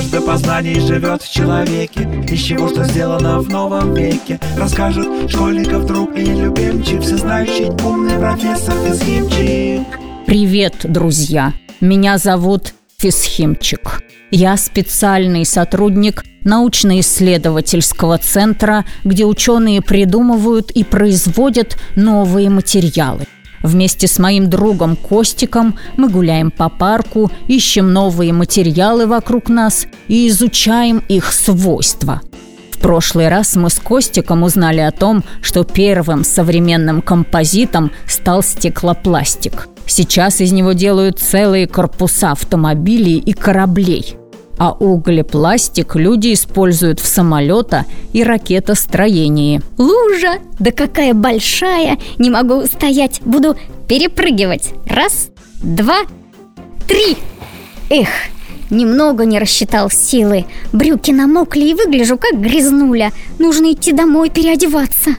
Жажда познаний живет в человеке Из чего что сделано в новом веке Расскажет школьников друг и любимчик Всезнающий умный профессор Физхимчик Привет, друзья! Меня зовут Физхимчик. Я специальный сотрудник научно-исследовательского центра, где ученые придумывают и производят новые материалы. Вместе с моим другом Костиком мы гуляем по парку, ищем новые материалы вокруг нас и изучаем их свойства. В прошлый раз мы с Костиком узнали о том, что первым современным композитом стал стеклопластик. Сейчас из него делают целые корпуса автомобилей и кораблей а углепластик люди используют в самолета и ракетостроении. Лужа, да какая большая, не могу стоять, буду перепрыгивать. Раз, два, три. Эх, немного не рассчитал силы. Брюки намокли и выгляжу как грязнуля. Нужно идти домой переодеваться.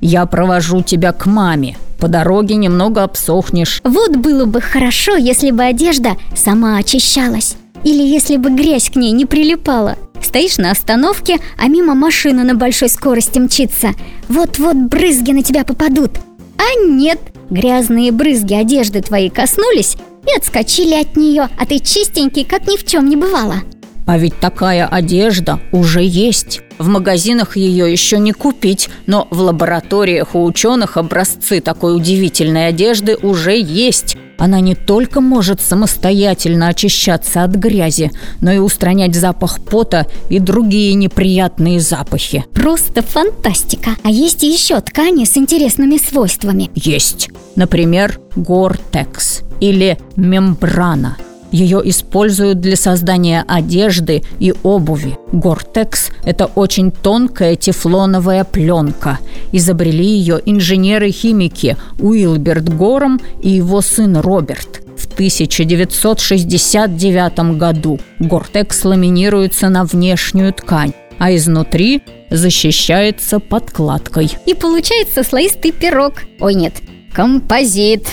Я провожу тебя к маме. По дороге немного обсохнешь. Вот было бы хорошо, если бы одежда сама очищалась. Или если бы грязь к ней не прилипала. Стоишь на остановке, а мимо машина на большой скорости мчится. Вот-вот брызги на тебя попадут. А нет, грязные брызги одежды твоей коснулись и отскочили от нее, а ты чистенький, как ни в чем не бывало. А ведь такая одежда уже есть. В магазинах ее еще не купить, но в лабораториях у ученых образцы такой удивительной одежды уже есть. Она не только может самостоятельно очищаться от грязи, но и устранять запах пота и другие неприятные запахи. Просто фантастика. А есть еще ткани с интересными свойствами. Есть. Например, Гортекс или мембрана – ее используют для создания одежды и обуви. Гортекс – это очень тонкая тефлоновая пленка. Изобрели ее инженеры-химики Уилберт Гором и его сын Роберт. В 1969 году Гортекс ламинируется на внешнюю ткань, а изнутри защищается подкладкой. И получается слоистый пирог. Ой, нет, композит.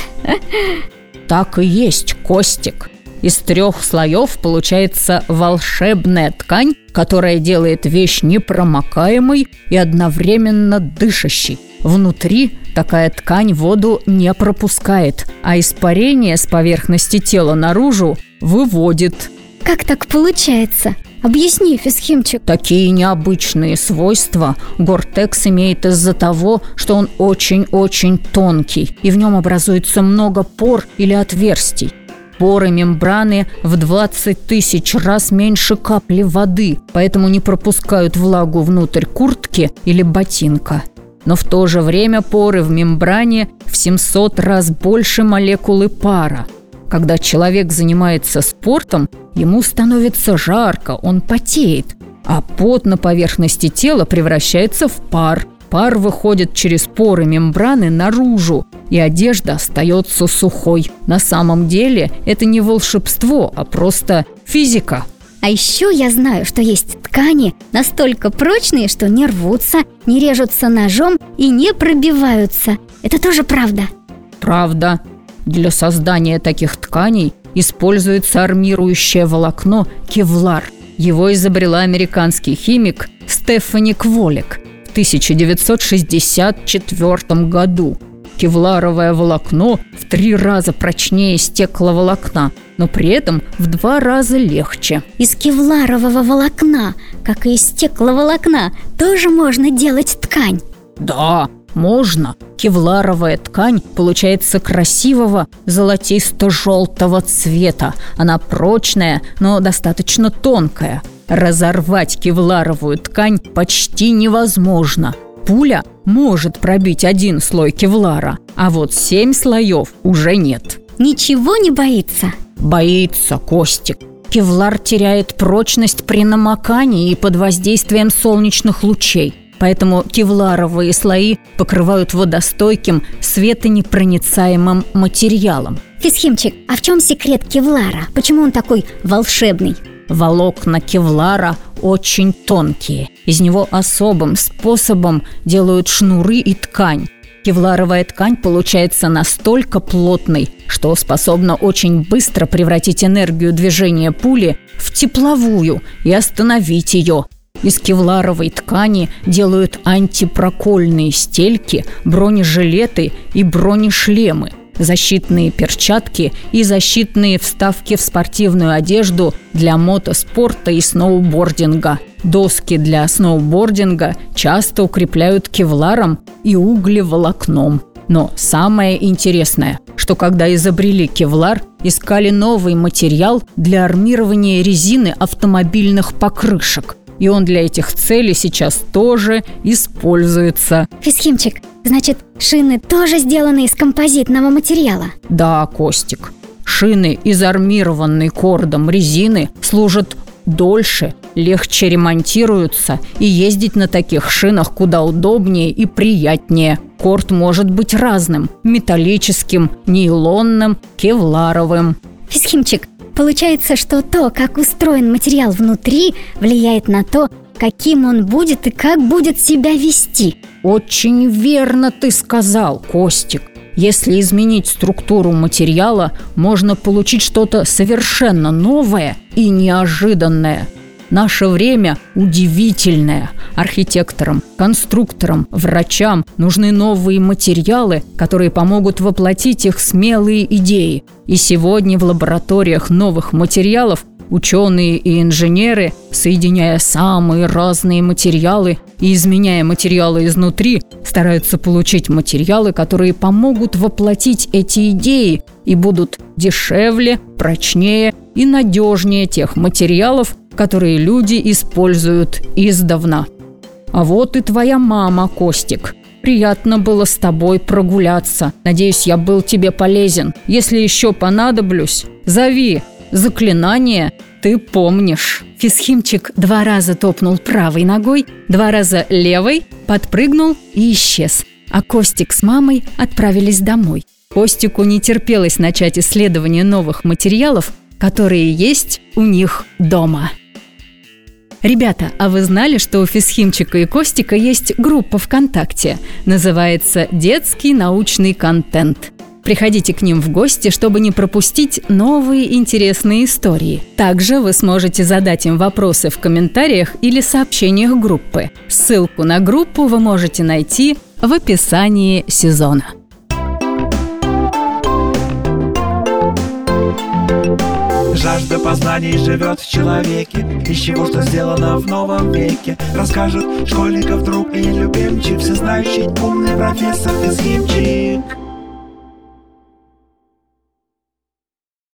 Так и есть, Костик. Из трех слоев получается волшебная ткань, которая делает вещь непромокаемой и одновременно дышащей. Внутри такая ткань воду не пропускает, а испарение с поверхности тела наружу выводит. Как так получается? Объясни, физхимчик. Такие необычные свойства Гортекс имеет из-за того, что он очень-очень тонкий, и в нем образуется много пор или отверстий. Поры мембраны в 20 тысяч раз меньше капли воды, поэтому не пропускают влагу внутрь куртки или ботинка. Но в то же время поры в мембране в 700 раз больше молекулы пара. Когда человек занимается спортом, ему становится жарко, он потеет, а пот на поверхности тела превращается в пар – Пар выходит через поры мембраны наружу, и одежда остается сухой. На самом деле это не волшебство, а просто физика. А еще я знаю, что есть ткани настолько прочные, что не рвутся, не режутся ножом и не пробиваются. Это тоже правда. Правда. Для создания таких тканей используется армирующее волокно кевлар. Его изобрела американский химик Стефани Кволик – 1964 году. Кевларовое волокно в три раза прочнее стекловолокна, но при этом в два раза легче. Из кевларового волокна, как и из стекловолокна, тоже можно делать ткань. Да, можно. Кевларовая ткань получается красивого золотисто-желтого цвета. Она прочная, но достаточно тонкая – Разорвать кевларовую ткань почти невозможно. Пуля может пробить один слой кевлара, а вот семь слоев уже нет. Ничего не боится? Боится Костик. Кевлар теряет прочность при намокании и под воздействием солнечных лучей. Поэтому кевларовые слои покрывают водостойким, светонепроницаемым материалом. Фисхимчик, а в чем секрет кевлара? Почему он такой волшебный? Волокна кевлара очень тонкие. Из него особым способом делают шнуры и ткань. Кевларовая ткань получается настолько плотной, что способна очень быстро превратить энергию движения пули в тепловую и остановить ее. Из кевларовой ткани делают антипрокольные стельки, бронежилеты и бронешлемы – защитные перчатки и защитные вставки в спортивную одежду для мотоспорта и сноубординга. Доски для сноубординга часто укрепляют кевларом и углеволокном. Но самое интересное, что когда изобрели кевлар, искали новый материал для армирования резины автомобильных покрышек. И он для этих целей сейчас тоже используется. Фисхимчик, значит, шины тоже сделаны из композитного материала? Да, Костик. Шины из армированной кордом резины служат дольше, легче ремонтируются, и ездить на таких шинах куда удобнее и приятнее. Корд может быть разным – металлическим, нейлонным, кевларовым. Фисхимчик, получается, что то, как устроен материал внутри, влияет на то, каким он будет и как будет себя вести. Очень верно ты сказал, Костик. Если изменить структуру материала, можно получить что-то совершенно новое и неожиданное. Наше время удивительное. Архитекторам, конструкторам, врачам нужны новые материалы, которые помогут воплотить их смелые идеи. И сегодня в лабораториях новых материалов Ученые и инженеры, соединяя самые разные материалы и изменяя материалы изнутри, стараются получить материалы, которые помогут воплотить эти идеи и будут дешевле, прочнее и надежнее тех материалов, которые люди используют издавна. А вот и твоя мама, Костик. Приятно было с тобой прогуляться. Надеюсь, я был тебе полезен. Если еще понадоблюсь, зови, Заклинание ты помнишь. Фисхимчик два раза топнул правой ногой, два раза левой, подпрыгнул и исчез. А Костик с мамой отправились домой. Костику не терпелось начать исследование новых материалов, которые есть у них дома. Ребята, а вы знали, что у Фисхимчика и Костика есть группа ВКонтакте? Называется «Детский научный контент». Приходите к ним в гости, чтобы не пропустить новые интересные истории. Также вы сможете задать им вопросы в комментариях или сообщениях группы. Ссылку на группу вы можете найти в описании сезона. Жажда познаний живет в человеке Из чего что сделано в новом веке. Расскажет школьников друг и любимчик Всезнающий умный профессор Физхимчик